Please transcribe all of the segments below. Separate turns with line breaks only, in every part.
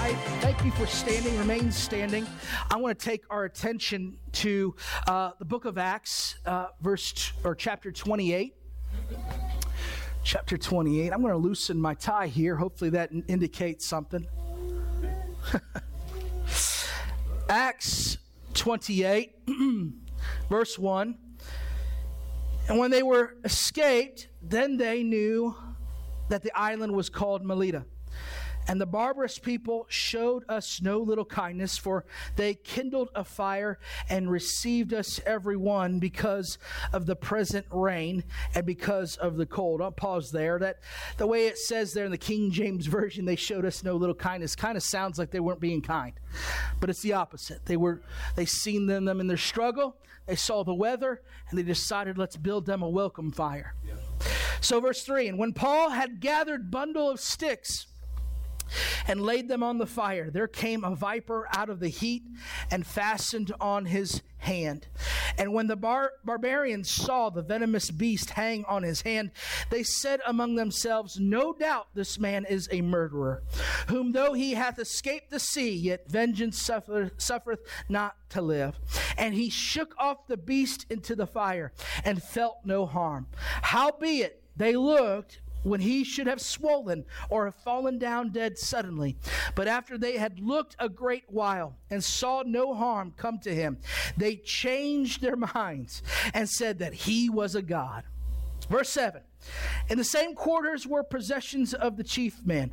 I, thank you for standing, remain standing. I want to take our attention to uh, the book of Acts, uh, verse t- or chapter 28. Chapter 28. I'm going to loosen my tie here. Hopefully that in- indicates something. Acts 28, verse 1. And when they were escaped, then they knew that the island was called Melita. And the barbarous people showed us no little kindness, for they kindled a fire and received us every one because of the present rain and because of the cold. I'll pause there. That the way it says there in the King James Version, they showed us no little kindness, kind of sounds like they weren't being kind. But it's the opposite. They were they seen them, them in their struggle, they saw the weather, and they decided let's build them a welcome fire. So verse 3, and when Paul had gathered bundle of sticks, and laid them on the fire. There came a viper out of the heat and fastened on his hand. And when the bar- barbarians saw the venomous beast hang on his hand, they said among themselves, No doubt this man is a murderer, whom though he hath escaped the sea, yet vengeance suffer- suffereth not to live. And he shook off the beast into the fire and felt no harm. Howbeit, they looked when he should have swollen or have fallen down dead suddenly. But after they had looked a great while and saw no harm come to him, they changed their minds and said that he was a god. Verse 7 In the same quarters were possessions of the chief man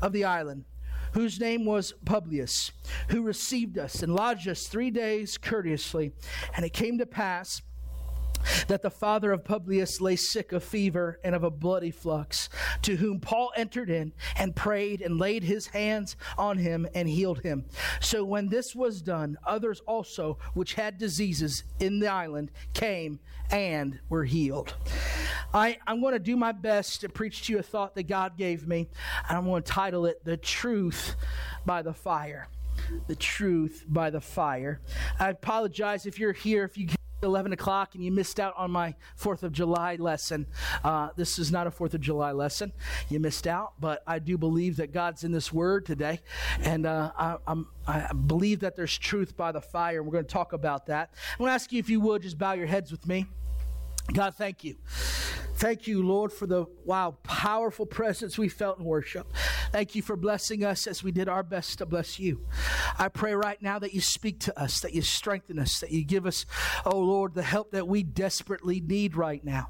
of the island. Whose name was Publius, who received us and lodged us three days courteously. And it came to pass that the father of Publius lay sick of fever and of a bloody flux, to whom Paul entered in and prayed and laid his hands on him and healed him. So when this was done, others also which had diseases in the island came and were healed. I, I'm going to do my best to preach to you a thought that God gave me, and I'm going to title it The Truth by the Fire. The Truth by the Fire. I apologize if you're here, if you 11 o'clock and you missed out on my 4th of July lesson. Uh, this is not a 4th of July lesson. You missed out, but I do believe that God's in this word today. And uh, I, I believe that there's truth by the fire. And we're going to talk about that. I'm going to ask you if you would just bow your heads with me. God, thank you. Thank you, Lord, for the wow, powerful presence we felt in worship. Thank you for blessing us as we did our best to bless you. I pray right now that you speak to us, that you strengthen us, that you give us, oh Lord, the help that we desperately need right now.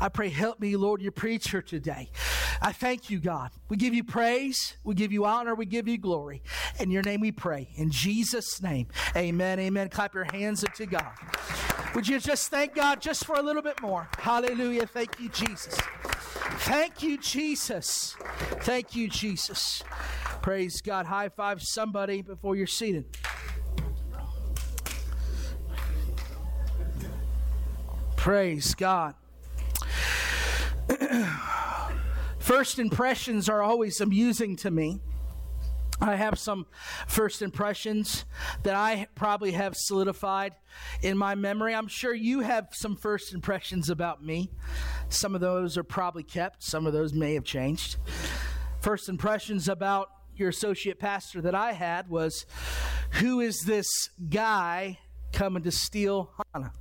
I pray, help me, Lord, your preacher today. I thank you, God. We give you praise, we give you honor, we give you glory. In your name we pray. In Jesus' name, amen, amen. Clap your hands unto God. Would you just thank God just for a little bit more? Hallelujah. Thank you, Jesus. Thank you, Jesus. Thank you, Jesus. Praise God. High five somebody before you're seated. Praise God. First impressions are always amusing to me. I have some first impressions that I probably have solidified in my memory. I'm sure you have some first impressions about me. Some of those are probably kept, some of those may have changed. First impressions about your associate pastor that I had was who is this guy coming to steal Hannah?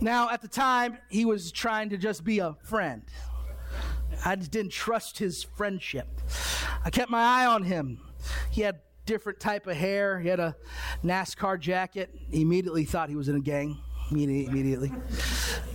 Now, at the time, he was trying to just be a friend. I just didn't trust his friendship. I kept my eye on him. He had different type of hair. He had a NASCAR jacket. He immediately thought he was in a gang. Immediately.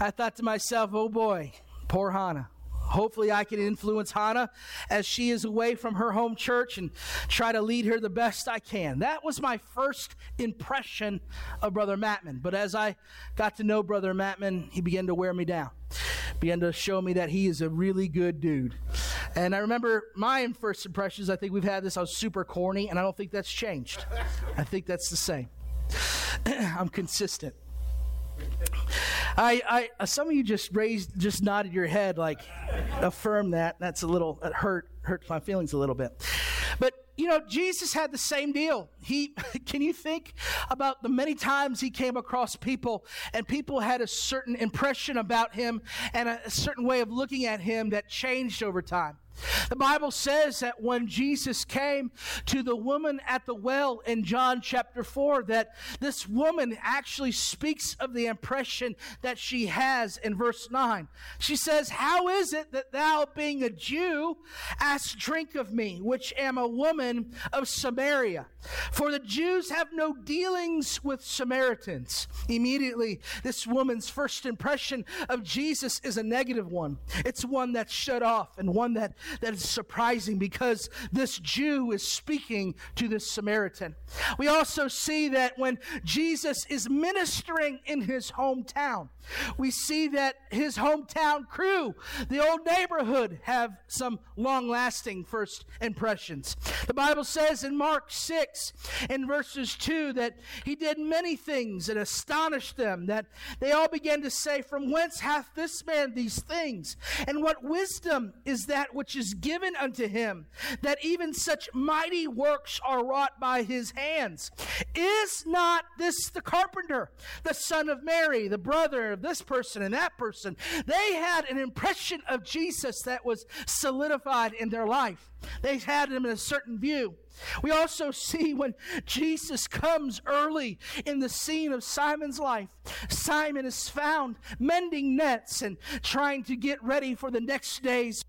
I thought to myself, oh boy, poor Hannah. Hopefully, I can influence Hannah as she is away from her home church and try to lead her the best I can. That was my first impression of Brother Mattman. But as I got to know Brother Mattman, he began to wear me down. began to show me that he is a really good dude. And I remember my first impressions, I think we've had this, I was super corny, and I don't think that's changed. I think that's the same. I'm consistent. I, I, some of you just raised, just nodded your head, like affirm that. That's a little, it hurt, hurt my feelings a little bit. But you know, Jesus had the same deal. He, can you think about the many times he came across people and people had a certain impression about him and a, a certain way of looking at him that changed over time? The Bible says that when Jesus came to the woman at the well in John chapter 4, that this woman actually speaks of the impression that she has in verse 9. She says, How is it that thou, being a Jew, ask drink of me, which am a woman of Samaria? For the Jews have no dealings with Samaritans. Immediately, this woman's first impression of Jesus is a negative one. It's one that's shut off and one that that is surprising because this Jew is speaking to this Samaritan. We also see that when Jesus is ministering in his hometown, we see that his hometown crew, the old neighborhood, have some long lasting first impressions. The Bible says in Mark 6, in verses 2, that he did many things that astonished them, that they all began to say, From whence hath this man these things? And what wisdom is that which is given unto him, that even such mighty works are wrought by his hands? Is not this the carpenter, the son of Mary, the brother of this person and that person? They had an impression of Jesus that was solidified in their life. They had him in a certain view. We also see when Jesus comes early in the scene of Simon's life, Simon is found mending nets and trying to get ready for the next day's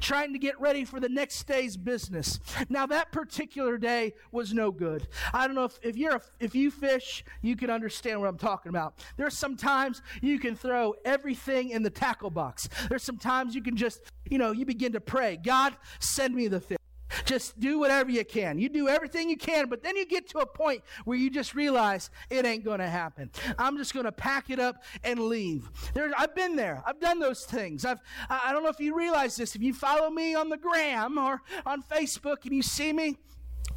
trying to get ready for the next day's business. Now that particular day was no good. I don't know if, if you're a, if you fish, you can understand what I'm talking about. There's sometimes you can throw everything in the tackle box. There's sometimes you can just, you know, you begin to pray, God, send me the fish. Just do whatever you can. You do everything you can, but then you get to a point where you just realize it ain't going to happen. I'm just going to pack it up and leave. There, I've been there. I've done those things. I've, I don't know if you realize this. If you follow me on the gram or on Facebook and you see me,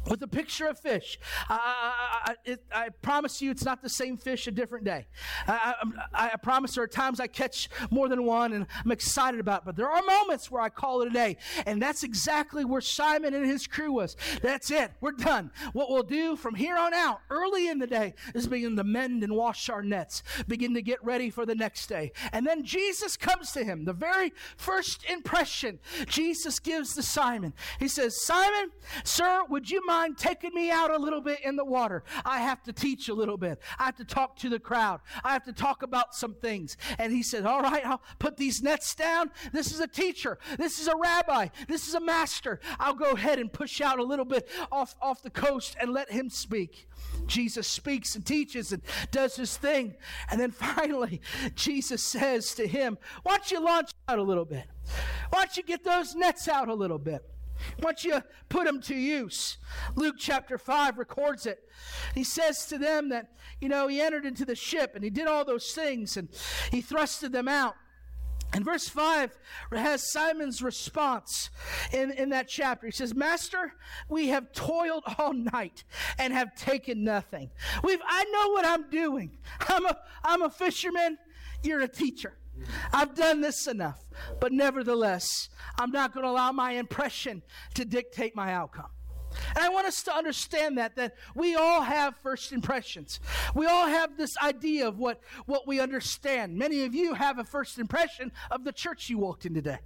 with a picture of fish. I, I, it, I, promise you it's not the same fish a different day. I, I, promise there are times I catch more than one and I'm excited about it, but there are moments where I call it a day. And that's exactly where Simon and his crew was. That's it. We're done. What we'll do from here on out, early in the day, is begin to mend and wash our nets, begin to get ready for the next day. And then Jesus comes to him. The very first impression Jesus gives to Simon. He says, Simon, sir, would you mind taking me out a little bit in the water? I have to teach a little bit. I have to talk to the crowd. I have to talk about some things. And he said, All right, I'll put these nets down. This is a teacher. This is a rabbi. This is a master. I'll go ahead and push out a little bit off, off the coast and let him speak. Jesus speaks and teaches and does his thing. And then finally, Jesus says to him, Why don't you launch out a little bit? Why don't you get those nets out a little bit? Once you put them to use, Luke chapter 5 records it. He says to them that, you know, he entered into the ship and he did all those things and he thrusted them out. And verse 5 has Simon's response in, in that chapter. He says, Master, we have toiled all night and have taken nothing. We've, I know what I'm doing. I'm a, I'm a fisherman. You're a teacher. I've done this enough. But nevertheless, I'm not going to allow my impression to dictate my outcome. And I want us to understand that that we all have first impressions. We all have this idea of what, what we understand. Many of you have a first impression of the church you walked in today.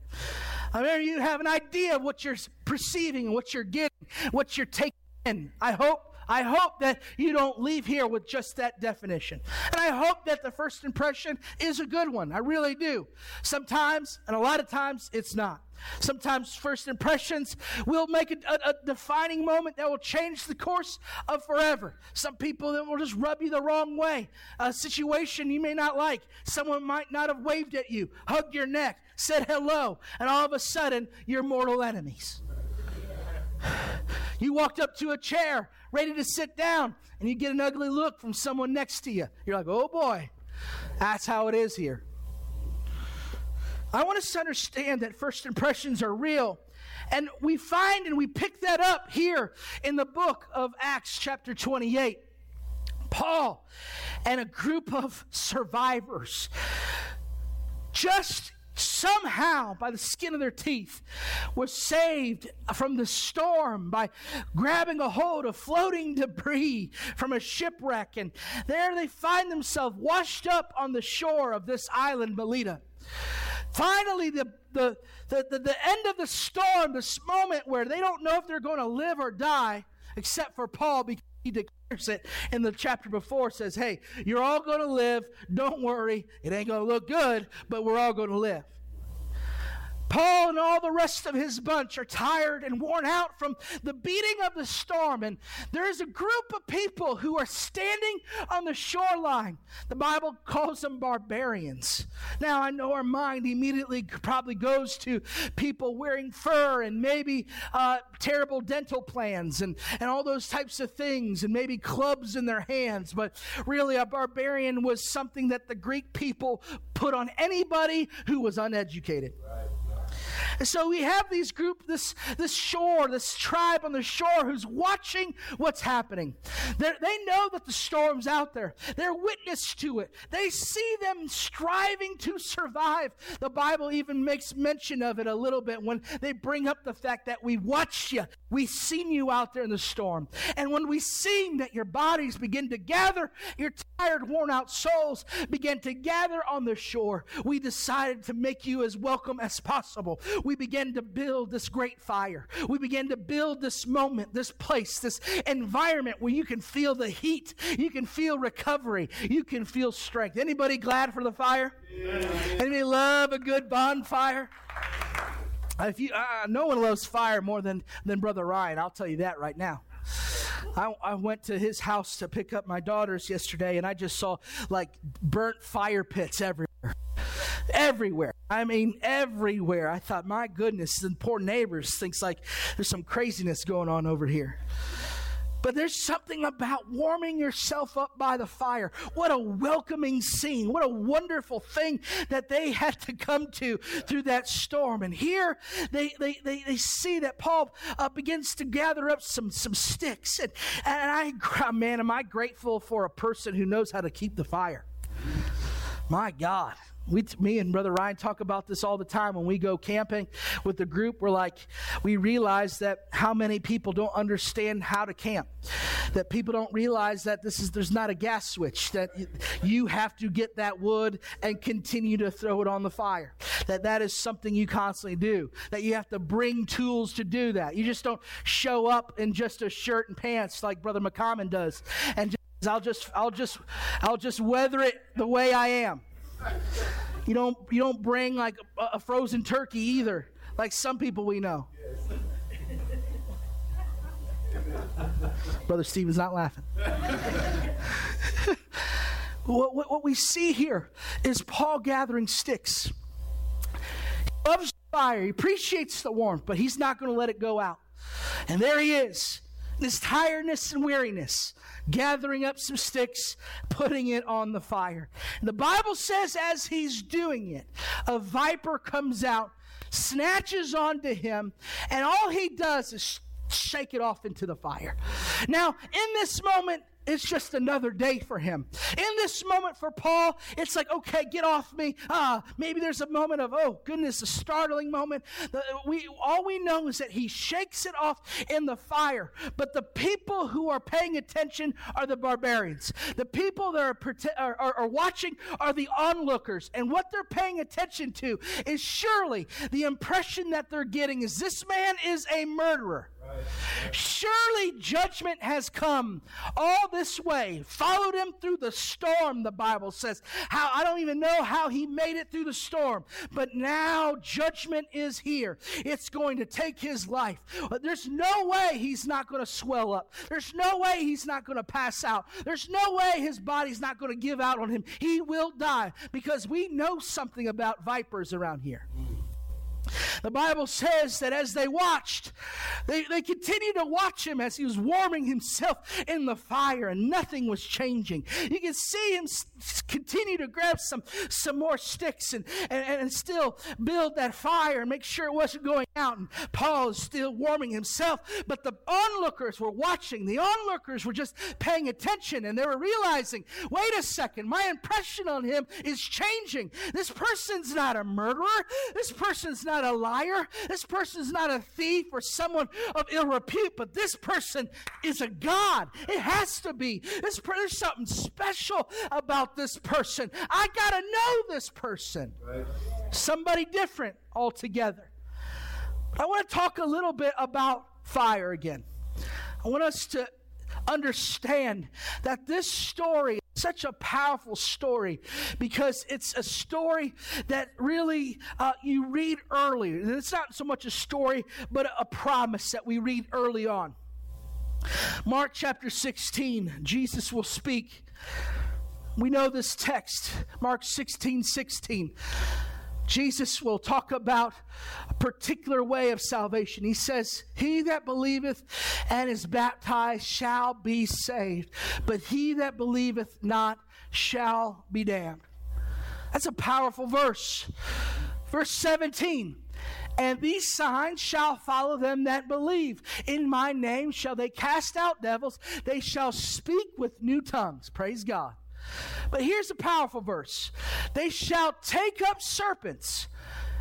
I mean, you have an idea of what you're perceiving what you're getting, what you're taking in. I hope I hope that you don't leave here with just that definition. And I hope that the first impression is a good one. I really do. Sometimes, and a lot of times, it's not. Sometimes first impressions will make a, a, a, defining moment that will change the course of forever. Some people that will just rub you the wrong way. A situation you may not like. Someone might not have waved at you, hugged your neck, said hello, and all of a sudden you're mortal enemies. You walked up to a chair ready to sit down, and you get an ugly look from someone next to you. You're like, oh boy, that's how it is here. I want us to understand that first impressions are real. And we find and we pick that up here in the book of Acts, chapter 28. Paul and a group of survivors just somehow by the skin of their teeth were saved from the storm by grabbing a hold of floating debris from a shipwreck. And there they find themselves washed up on the shore of this island melita. Finally the, the, the, the, the end of the storm this moment where they don't know if they're going to live or die except for paul because he declares it. In the chapter before says hey you're all going to live. Don't worry. It ain't going to look good but we're all going to live Paul and all the rest of his bunch are tired and worn out from the beating of the storm. And there is a group of people who are standing on the shoreline. The Bible calls them barbarians. Now, I know our mind immediately probably goes to people wearing fur and maybe uh, terrible dental plans and, and all those types of things, and maybe clubs in their hands. But really, a barbarian was something that the Greek people put on anybody who was uneducated. Right. So we have these group, this, this shore, this tribe on the shore who's watching what's happening. They're, they know that the storm's out there. They're witness to it. They see them striving to survive. The Bible even makes mention of it a little bit when they bring up the fact that we watched you. We seen you out there in the storm. And when we seen that your bodies begin to gather, your tired, worn out souls begin to gather on the shore, we decided to make you as welcome as possible we began to build this great fire. We begin to build this moment, this place, this environment where you can feel the heat, you can feel recovery, you can feel strength. Anybody glad for the fire? Yeah. Anybody love a good bonfire? If you, uh, no one loves fire more than, than Brother Ryan. I'll tell you that right now. I, I, went to his house to pick up my daughters yesterday, and I just saw like burnt fire pits everywhere everywhere. I mean, everywhere. I thought, my goodness, the poor neighbors thinks like there's some craziness going on over here. But there's something about warming yourself up by the fire. What a welcoming scene. What a wonderful thing that they had to come to through that storm. And here they, they, they, they see that Paul uh, begins to gather up some, some sticks. And, and I, man, am I grateful for a person who knows how to keep the fire. My God we, me and Brother Ryan talk about this all the time when we go camping with the group. We're like, we realize that how many people don't understand how to camp. That people don't realize that this is there's not a gas switch. That you have to get that wood and continue to throw it on the fire. That that is something you constantly do. That you have to bring tools to do that. You just don't show up in just a shirt and pants like Brother McCommon does, and just, I'll just I'll just I'll just weather it the way I am. You don't you don't bring like a, a frozen turkey either, like some people we know. Brother Stephen's not laughing. what, what, what we see here is Paul gathering sticks. He loves fire. He appreciates the warmth, but he's not going to let it go out. And there he is, this tiredness and weariness gathering up some sticks, putting it on the fire. The Bible says, as he's doing it, a viper comes out, snatches onto him, and all he does is shake it off into the fire. Now, in this moment, it's just another day for him. In this moment for Paul, it's like, okay, get off me. Ah, maybe there's a moment of, oh goodness, a startling moment. The, we all we know is that he shakes it off in the fire. But the people who are paying attention are the barbarians. The people that are, are, are, are watching are the onlookers, and what they're paying attention to is surely the impression that they're getting is this man is a murderer. Surely judgment has come all this way. Followed him through the storm, the Bible says. How I don't even know how he made it through the storm, but now judgment is here. It's going to take his life. There's no way he's not going to swell up. There's no way he's not going to pass out. There's no way his body's not going to give out on him. He will die because we know something about vipers around here. The Bible says that as they watched, they, they continued to watch him as he was warming himself in the fire and nothing was changing. You can see him continue to grab some, some more sticks and, and, and still build that fire and make sure it wasn't going out. And Paul is still warming himself. But the onlookers were watching. The onlookers were just paying attention and they were realizing, wait a second, my impression on him is changing. This person's not a murderer. This person's not a liar. This person is not a thief or someone of ill repute, but this person is a God. It has to be. This, there's something special about this person. I got to know this person. Right. Somebody different altogether. I want to talk a little bit about fire again. I want us to understand that this story such a powerful story because it's a story that really uh, you read early. It's not so much a story, but a promise that we read early on. Mark chapter 16, Jesus will speak. We know this text, Mark 16 16. Jesus will talk about a particular way of salvation. He says, He that believeth and is baptized shall be saved, but he that believeth not shall be damned. That's a powerful verse. Verse 17. And these signs shall follow them that believe. In my name shall they cast out devils. They shall speak with new tongues. Praise God. But here's a powerful verse They shall take up serpents.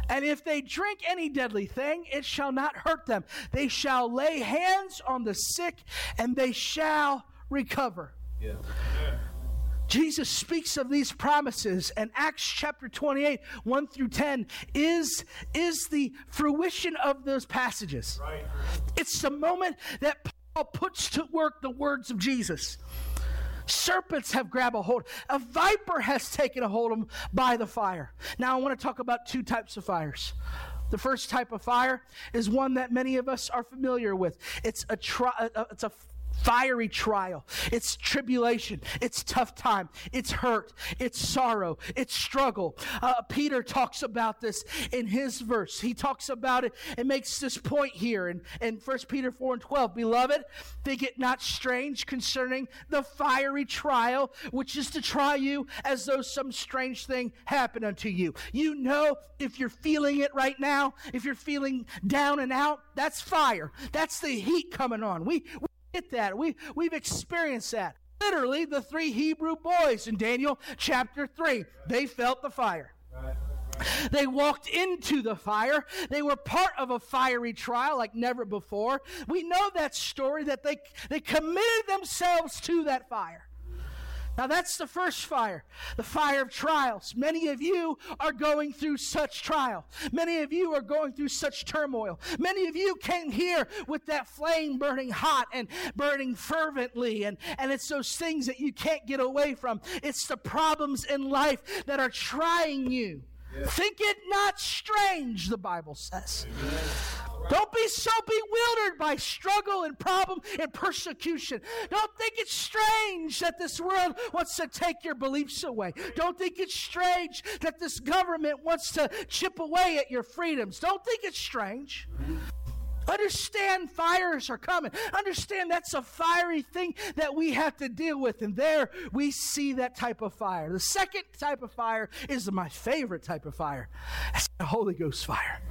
And if they drink any deadly thing, it shall not hurt them. They shall lay hands on the sick, and they shall recover. Yeah. Jesus speaks of these promises, and Acts chapter 28, 1 through 10, is, is the fruition of those passages. Right. It's the moment that Paul puts to work the words of Jesus. Serpents have grabbed a hold. A viper has taken a hold of them by the fire. Now, I want to talk about two types of fires. The first type of fire is one that many of us are familiar with. It's a, tri- uh, uh, it's a fiery trial, it's tribulation, it's tough time, it's hurt, it's sorrow, it's struggle. Uh, Peter talks about this in his verse. He talks about it and makes this point here in, in 1 Peter 4 and 12. Beloved, think it not strange concerning the fiery trial, which is to try you as though some strange thing happened unto you. You know, if you're feeling it right now, if you're feeling down and out, that's fire. That's the heat coming on. We, we get that. We, we've experienced that. Literally, the three Hebrew boys in Daniel chapter 3, they felt the fire. They walked into the fire. They were part of a fiery trial like never before. We know that story that they, they committed themselves to that fire. Now, that's the first fire, the fire of trials. Many of you are going through such trial. Many of you are going through such turmoil. Many of you came here with that flame burning hot and burning fervently, and, and it's those things that you can't get away from. It's the problems in life that are trying you. Think it not strange, the Bible says. Amen. Don't be so bewildered by struggle and problem and persecution. Don't think it's strange that this world wants to take your beliefs away. Don't think it's strange that this government wants to chip away at your freedoms. Don't think it's strange. Understand fires are coming. Understand that's a fiery thing that we have to deal with. And there we see that type of fire. The second type of fire is my favorite type of fire. The Holy Ghost fire.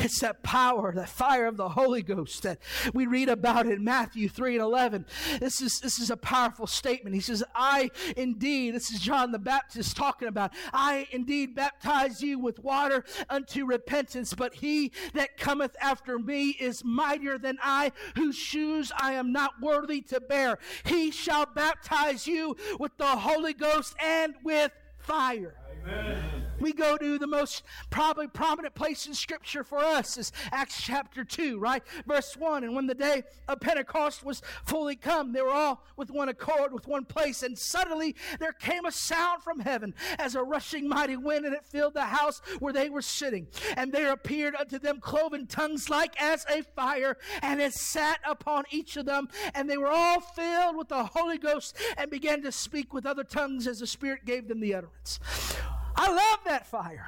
It's that power, that fire of the Holy Ghost that we read about in Matthew 3 and 11. This is, this is a powerful statement. He says, I indeed, this is John the Baptist talking about, I indeed baptize you with water unto repentance, but he that cometh after me is mightier than I, whose shoes I am not worthy to bear. He shall baptize you with the Holy Ghost and with fire. Amen. We go to the most probably prominent place in Scripture for us is Acts chapter 2, right? Verse 1. And when the day of Pentecost was fully come, they were all with one accord, with one place. And suddenly there came a sound from heaven as a rushing mighty wind, and it filled the house where they were sitting. And there appeared unto them cloven tongues like as a fire, and it sat upon each of them. And they were all filled with the Holy Ghost and began to speak with other tongues as the Spirit gave them the utterance. I love that fire.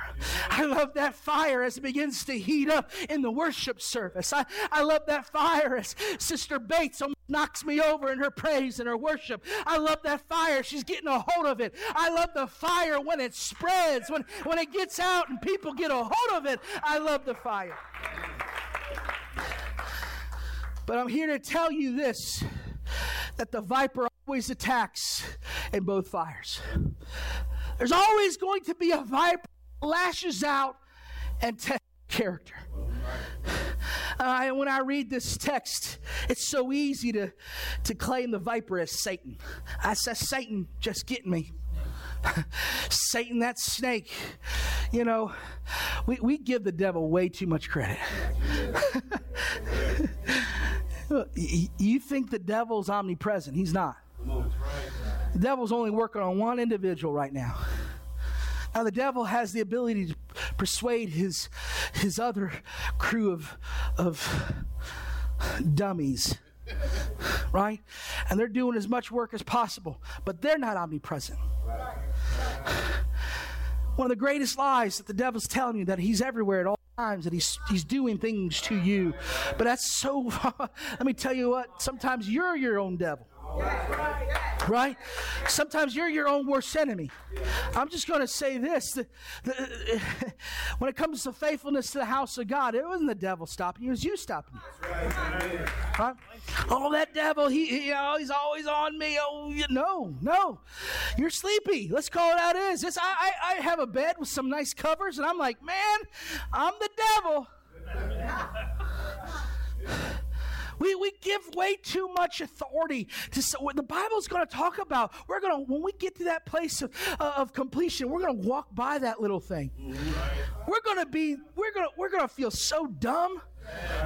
I love that fire as it begins to heat up in the worship service. I, I love that fire as Sister Bates knocks me over in her praise and her worship. I love that fire. She's getting a hold of it. I love the fire when it spreads, when, when it gets out and people get a hold of it. I love the fire. But I'm here to tell you this that the viper always attacks in both fires. There's always going to be a viper lashes out and tests character. Uh, when I read this text, it's so easy to, to claim the viper as Satan. I said, Satan just get me. Satan, that snake. You know, we, we give the devil way too much credit. you think the devil's omnipresent. He's not. The devil's only working on one individual right now. Now, the devil has the ability to persuade his, his other crew of, of dummies, right? And they're doing as much work as possible, but they're not omnipresent. One of the greatest lies that the devil's telling you that he's everywhere at all times that he's he's doing things to you. But that's so let me tell you what, sometimes you're your own devil. Right? Sometimes you're your own worst enemy. I'm just going to say this. The, the, when it comes to faithfulness to the house of God, it wasn't the devil stopping you, it was you stopping you. Right? Oh, that devil, he, he you know, he's always on me. Oh, you, no, no. You're sleepy. Let's call it out is. I, I, I have a bed with some nice covers, and I'm like, man, I'm the devil. We, we give way too much authority to so what the Bible's going to talk about. We're going to, when we get to that place of, uh, of completion, we're going to walk by that little thing. We're going to be, we're going to, we're going to feel so dumb.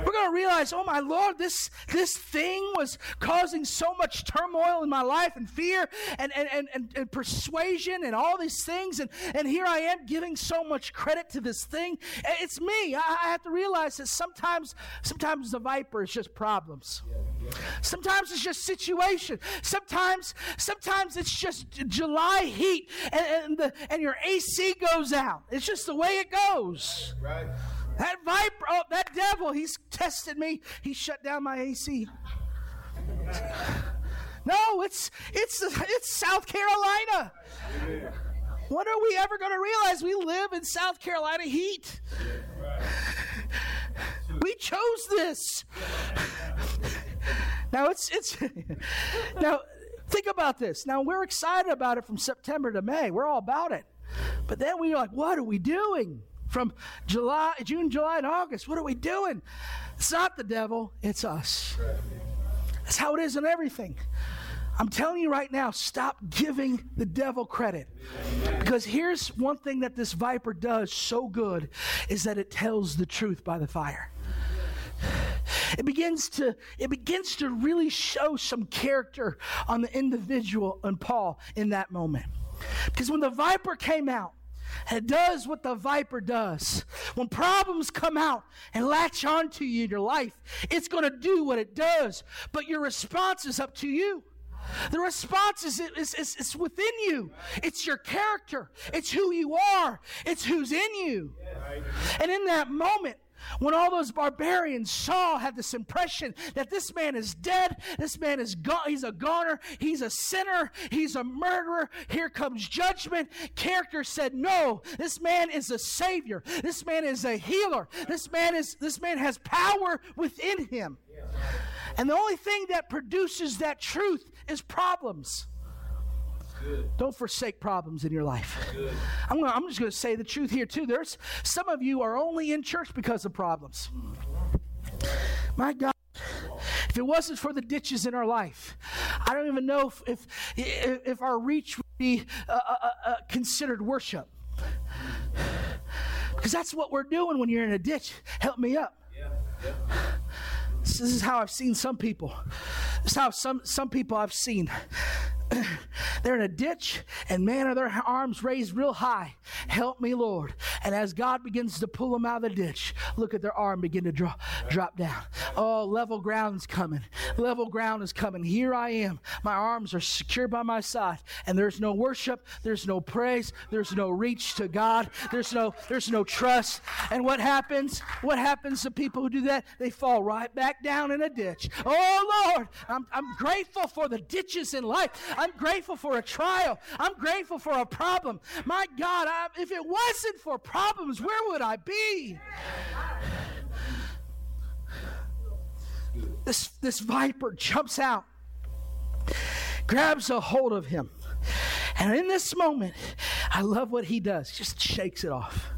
We're going to realize, oh my Lord, this, this thing was causing so much turmoil in my life and fear and, and, and, and, and, persuasion and all these things. And, and here I am giving so much credit to this thing. Eh, it's me. I, I have to realize that sometimes, sometimes the viper is just problems. Sometimes it's just situation. Sometimes, sometimes it's just July heat and, and, the, and your AC goes out. It's just the way it goes. Right. That viper, oh, that devil, he's tested me. He shut down my AC. No, it's it's it's South Carolina. When are we ever going to realize we live in South Carolina heat? We chose this. Now it's it's now think about this. Now we're excited about it from September to May. We're all about it. But then we're like, what are we doing? From July, June, July, and August. What are we doing? It's not the devil, it's us. That's how it is in everything. I'm telling you right now, stop giving the devil credit. Because here's one thing that this viper does so good is that it tells the truth by the fire. It begins to it begins to really show some character on the individual and Paul in that moment. Because when the viper came out, it does what the viper does. When problems come out and latch onto you in your life, it's going to do what it does. But your response is up to you. The response is, is, is, is, within you. It's your character. It's who you are. It's who's in you. And in that moment, when all those barbarians saw, had this impression that this man is dead, this man is gone, he's a goner, he's a sinner, he's a murderer, here comes judgment. Character said, No, this man is a savior, this man is a healer, this man is this man has power within him. And the only thing that produces that truth is problems. Don't forsake problems in your life. I'm, gonna, I'm just going to say the truth here, too. There's some of you are only in church because of problems. My God. If it wasn't for the ditches in our life, I don't even know if, if, if our reach would be uh, uh, uh, uh considered worship. Because that's what we're doing when you're in a ditch. Help me up. Yeah. Yeah. This is how I've seen some people. This is how some, some people I've seen they're in a ditch, and man, are their arms raised real high. Help me, Lord. And as God begins to pull them out of the ditch, look at their arm begin to drop, drop down. Oh, level ground's coming. Level ground is coming. Here I am. My arms are secure by my side, and there's no worship, there's no praise, there's no reach to God, there's no there's no trust. And what happens? What happens to people who do that? They fall right back down in a ditch. Oh Lord, I'm, I'm grateful for the ditches in life. I'm grateful for a trial. I'm grateful for a problem. My God, I, if it wasn't for problems, where would I be? This, this viper jumps out, grabs a hold of him. And in this moment, I love what he does. He just shakes it off.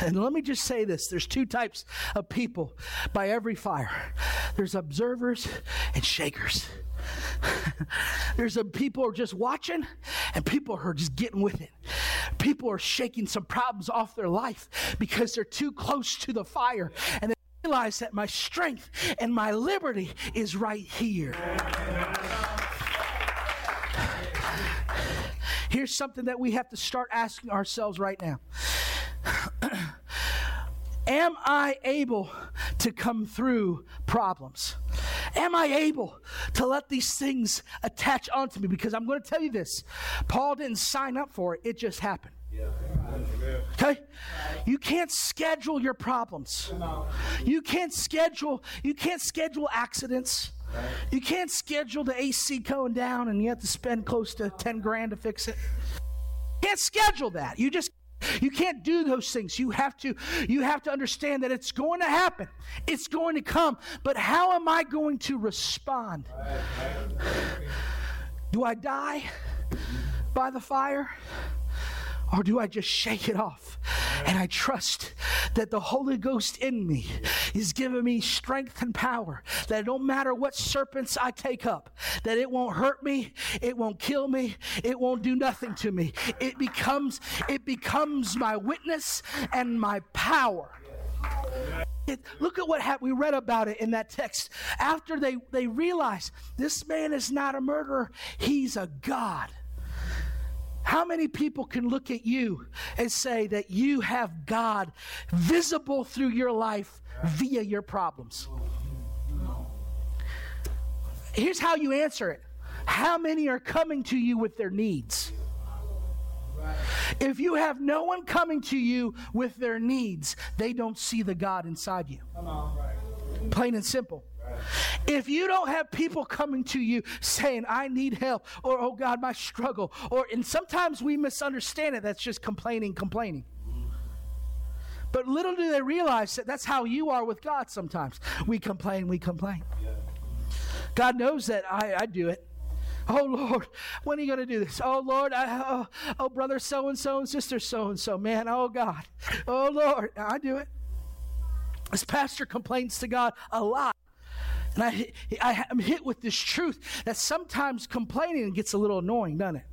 And let me just say this there's two types of people by every fire there's observers and shakers. There's a people are just watching and people are just getting with it. People are shaking some problems off their life because they're too close to the fire and they realize that my strength and my liberty is right here. Here's something that we have to start asking ourselves right now. Am I able to come through problems? Am I able to let these things attach onto me? Because I'm going to tell you this Paul didn't sign up for it, it just happened. Okay? You can't schedule your problems. You can't schedule you can't schedule accidents. You can't schedule the AC going down and you have to spend close to 10 grand to fix it. You can't schedule that. You just you can't do those things. You have to you have to understand that it's going to happen. It's going to come. But how am I going to respond? Do I die by the fire? Or do I just shake it off? And I trust that the Holy Ghost in me is giving me strength and power. That don't matter what serpents I take up, that it won't hurt me, it won't kill me, it won't do nothing to me. It becomes it becomes my witness and my power. It, look at what. We read about it in that text. After they, they realized this man is not a murderer, he's a God. How many people can look at you and say that you have God visible through your life via your problems? Here's how you answer it How many are coming to you with their needs? If you have no one coming to you with their needs, they don't see the God inside you. Plain and simple. If you don't have people coming to you saying, I need help, or oh God, my struggle, or and sometimes we misunderstand it, that's just complaining, complaining. But little do they realize that that's how you are with God sometimes. We complain, we complain. God knows that I, I do it. Oh Lord, when are you going to do this? Oh Lord, I, oh, oh brother so and so and sister so and so, man. Oh God, oh Lord, I do it. This pastor complains to God a lot. And I, I am hit with this truth that sometimes complaining gets a little annoying, doesn't it?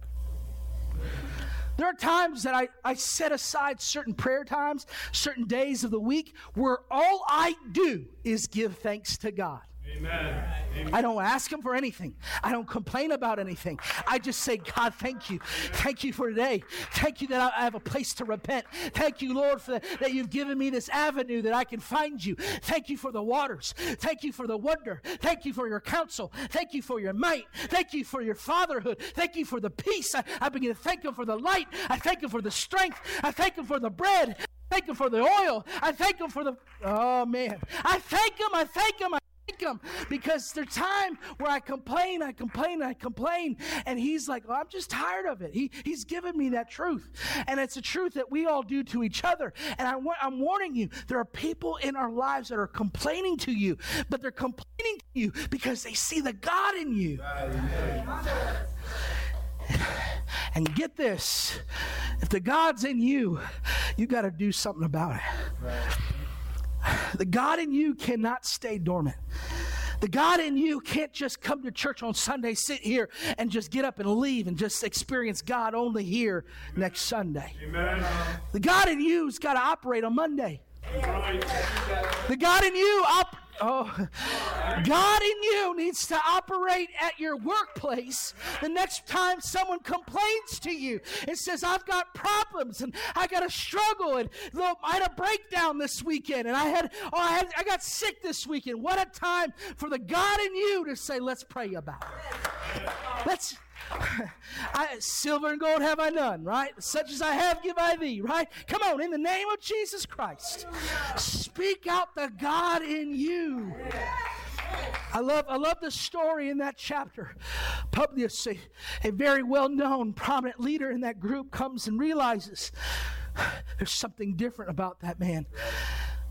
There are times that I, I set aside certain prayer times, certain days of the week, where all I do is give thanks to God. Amen. I don't ask him for anything. I don't complain about anything. I just say, God, thank you. Thank you for today. Thank you that I have a place to repent. Thank you, Lord, for the, that you've given me this avenue that I can find you. Thank you for the waters. Thank you for the wonder. Thank you for your counsel. Thank you for your might. Thank you for your fatherhood. Thank you for the peace. I, I begin to thank him for the light. I thank him for the strength. I thank him for the bread. I thank him for the oil. I thank him for the, oh man. I thank him. I thank him. I him because there's time where I complain, I complain, I complain, and he's like, well, I'm just tired of it. He, he's given me that truth, and it's a truth that we all do to each other. And I, I'm warning you, there are people in our lives that are complaining to you, but they're complaining to you because they see the God in you. And get this if the God's in you, you got to do something about it. Right. The God in you cannot stay dormant. The God in you can't just come to church on Sunday, sit here, and just get up and leave and just experience God only here next Sunday. Amen. The God in you's got to operate on Monday. The God in you op- Oh, God in you needs to operate at your workplace the next time someone complains to you and says, I've got problems and I got a struggle and look, I had a breakdown this weekend and I had, oh, I had, I got sick this weekend. What a time for the God in you to say, let's pray about it. Let's, I, silver and gold have I none, right? Such as I have give I thee, right? Come on, in the name of Jesus Christ, speak out the God in you. I love, I love the story in that chapter. Publius, a, a very well known, prominent leader in that group, comes and realizes there's something different about that man.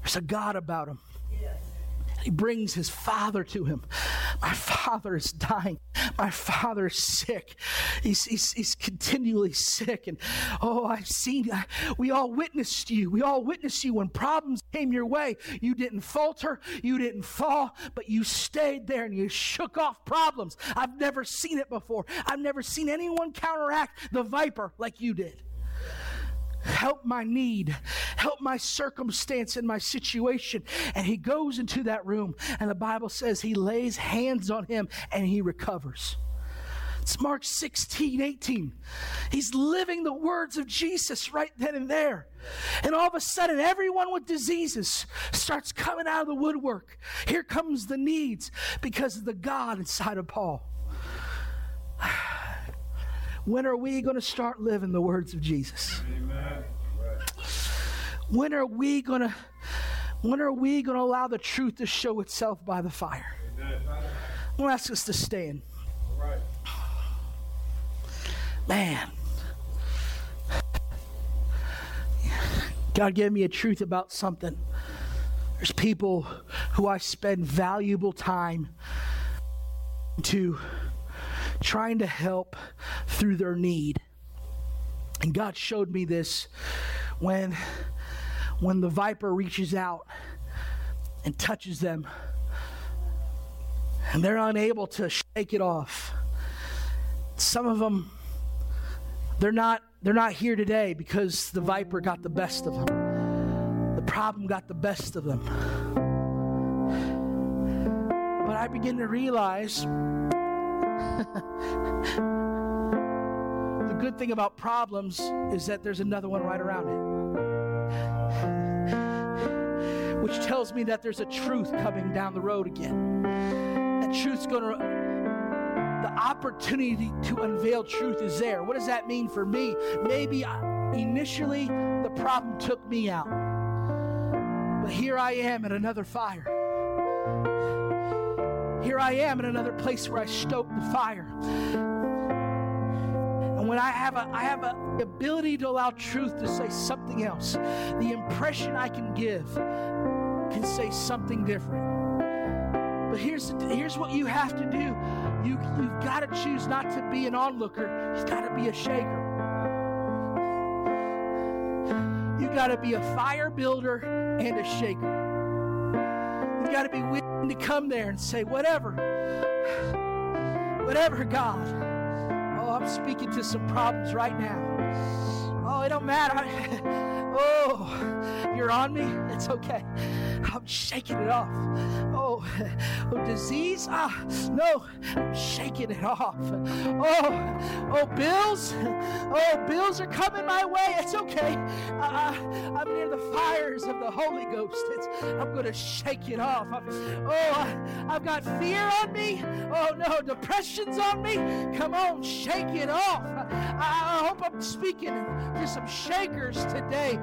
There's a God about him. He brings his father to him. My father is dying. My father is sick. He's, he's, he's continually sick. And oh, I've seen, I, we all witnessed you. We all witnessed you when problems came your way. You didn't falter, you didn't fall, but you stayed there and you shook off problems. I've never seen it before. I've never seen anyone counteract the viper like you did help my need, help my circumstance and my situation. And he goes into that room, and the Bible says he lays hands on him and he recovers. It's Mark 16, 18. He's living the words of Jesus right then and there. And all of a sudden, everyone with diseases starts coming out of the woodwork. Here comes the needs because of the God inside of Paul. When are we going to start living the words of Jesus? Amen. When are we going to when are we going to allow the truth to show itself by the fire? I'm going to ask us to stand. Man. God gave me a truth about something. There's people who I spend valuable time to trying to help through their need. And God showed me this when when the viper reaches out and touches them and they're unable to shake it off. Some of them they're not they're not here today because the viper got the best of them. The problem got the best of them. But I begin to realize the good thing about problems is that there's another one right around it. Which tells me that there's a truth coming down the road again. That truth's going to, the opportunity to unveil truth is there. What does that mean for me? Maybe initially the problem took me out. But here I am at another fire here I am in another place where I stoke the fire. And when I have a I have a ability to allow truth to say something else, the impression I can give can say something different. But here's here's what you have to do. You you've got to choose not to be an onlooker. You've got to be a shaker. You've got to be a fire builder and a shaker. You've got to be to come there and say, whatever, whatever, God. Oh, I'm speaking to some problems right now. Oh, it don't matter. oh, you're on me. It's okay. I'm shaking it off. Oh, oh, disease? Ah, no, I'm shaking it off. Oh, oh, bills? Oh, bills are coming my way. It's okay. Uh, I'm near the fires of the Holy Ghost. It's, I'm going to shake it off. I'm, oh, I've got fear on me. Oh, no, depression's on me. Come on, shake it off. I, hope I'm speaking to some shakers today.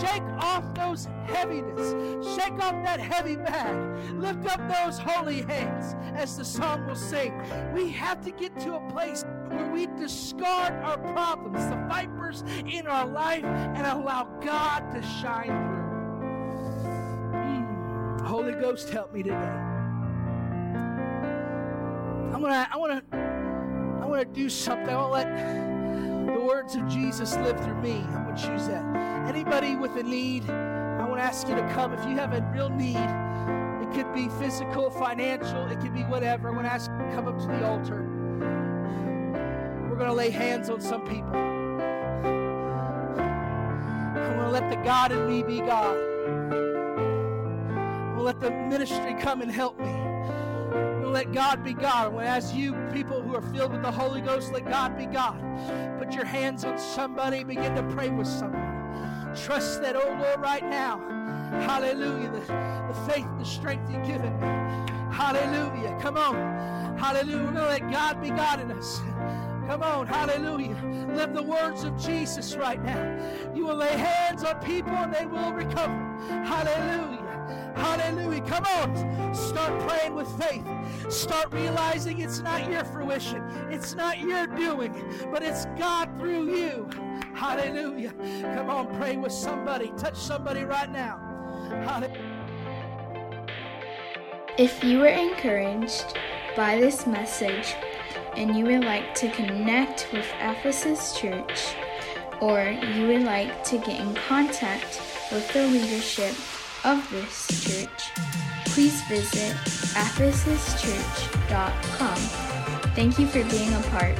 Shake off those heaviness. Shake off that heavy bag. Lift up those holy hands as the song will sing. We have to get to a place where we discard our problems, the vipers in our life, and allow God to shine through. Mm. Holy Ghost, help me today. I'm gonna, I wanna, I wanna do something. I wanna let the words of Jesus live through me. I'm gonna choose that. Anybody with a need, I want to ask you to come. If you have a real need, it could be physical, financial, it could be whatever. I want to ask you to come up to the altar. We're going to lay hands on some people. I want to let the God in me be God. To let the ministry come and help me. Let God be God. As you people who are filled with the Holy Ghost, let God be God. Put your hands on somebody, begin to pray with somebody. Trust that, oh Lord, right now. Hallelujah. The, the faith, the strength you've given me. Hallelujah. Come on. Hallelujah. We're going to let God be God in us. Come on, hallelujah. Live the words of Jesus right now. You will lay hands on people and they will recover. Hallelujah. Hallelujah. Come on. Start praying with faith. Start realizing it's not your fruition, it's not your doing, but it's God through you. Hallelujah. Come on, pray with somebody. Touch somebody right now. Hallelujah.
If you were encouraged by this message, and you would like to connect with Ephesus Church, or you would like to get in contact with the leadership of this church, please visit ephesuschurch.com. Thank you for being a part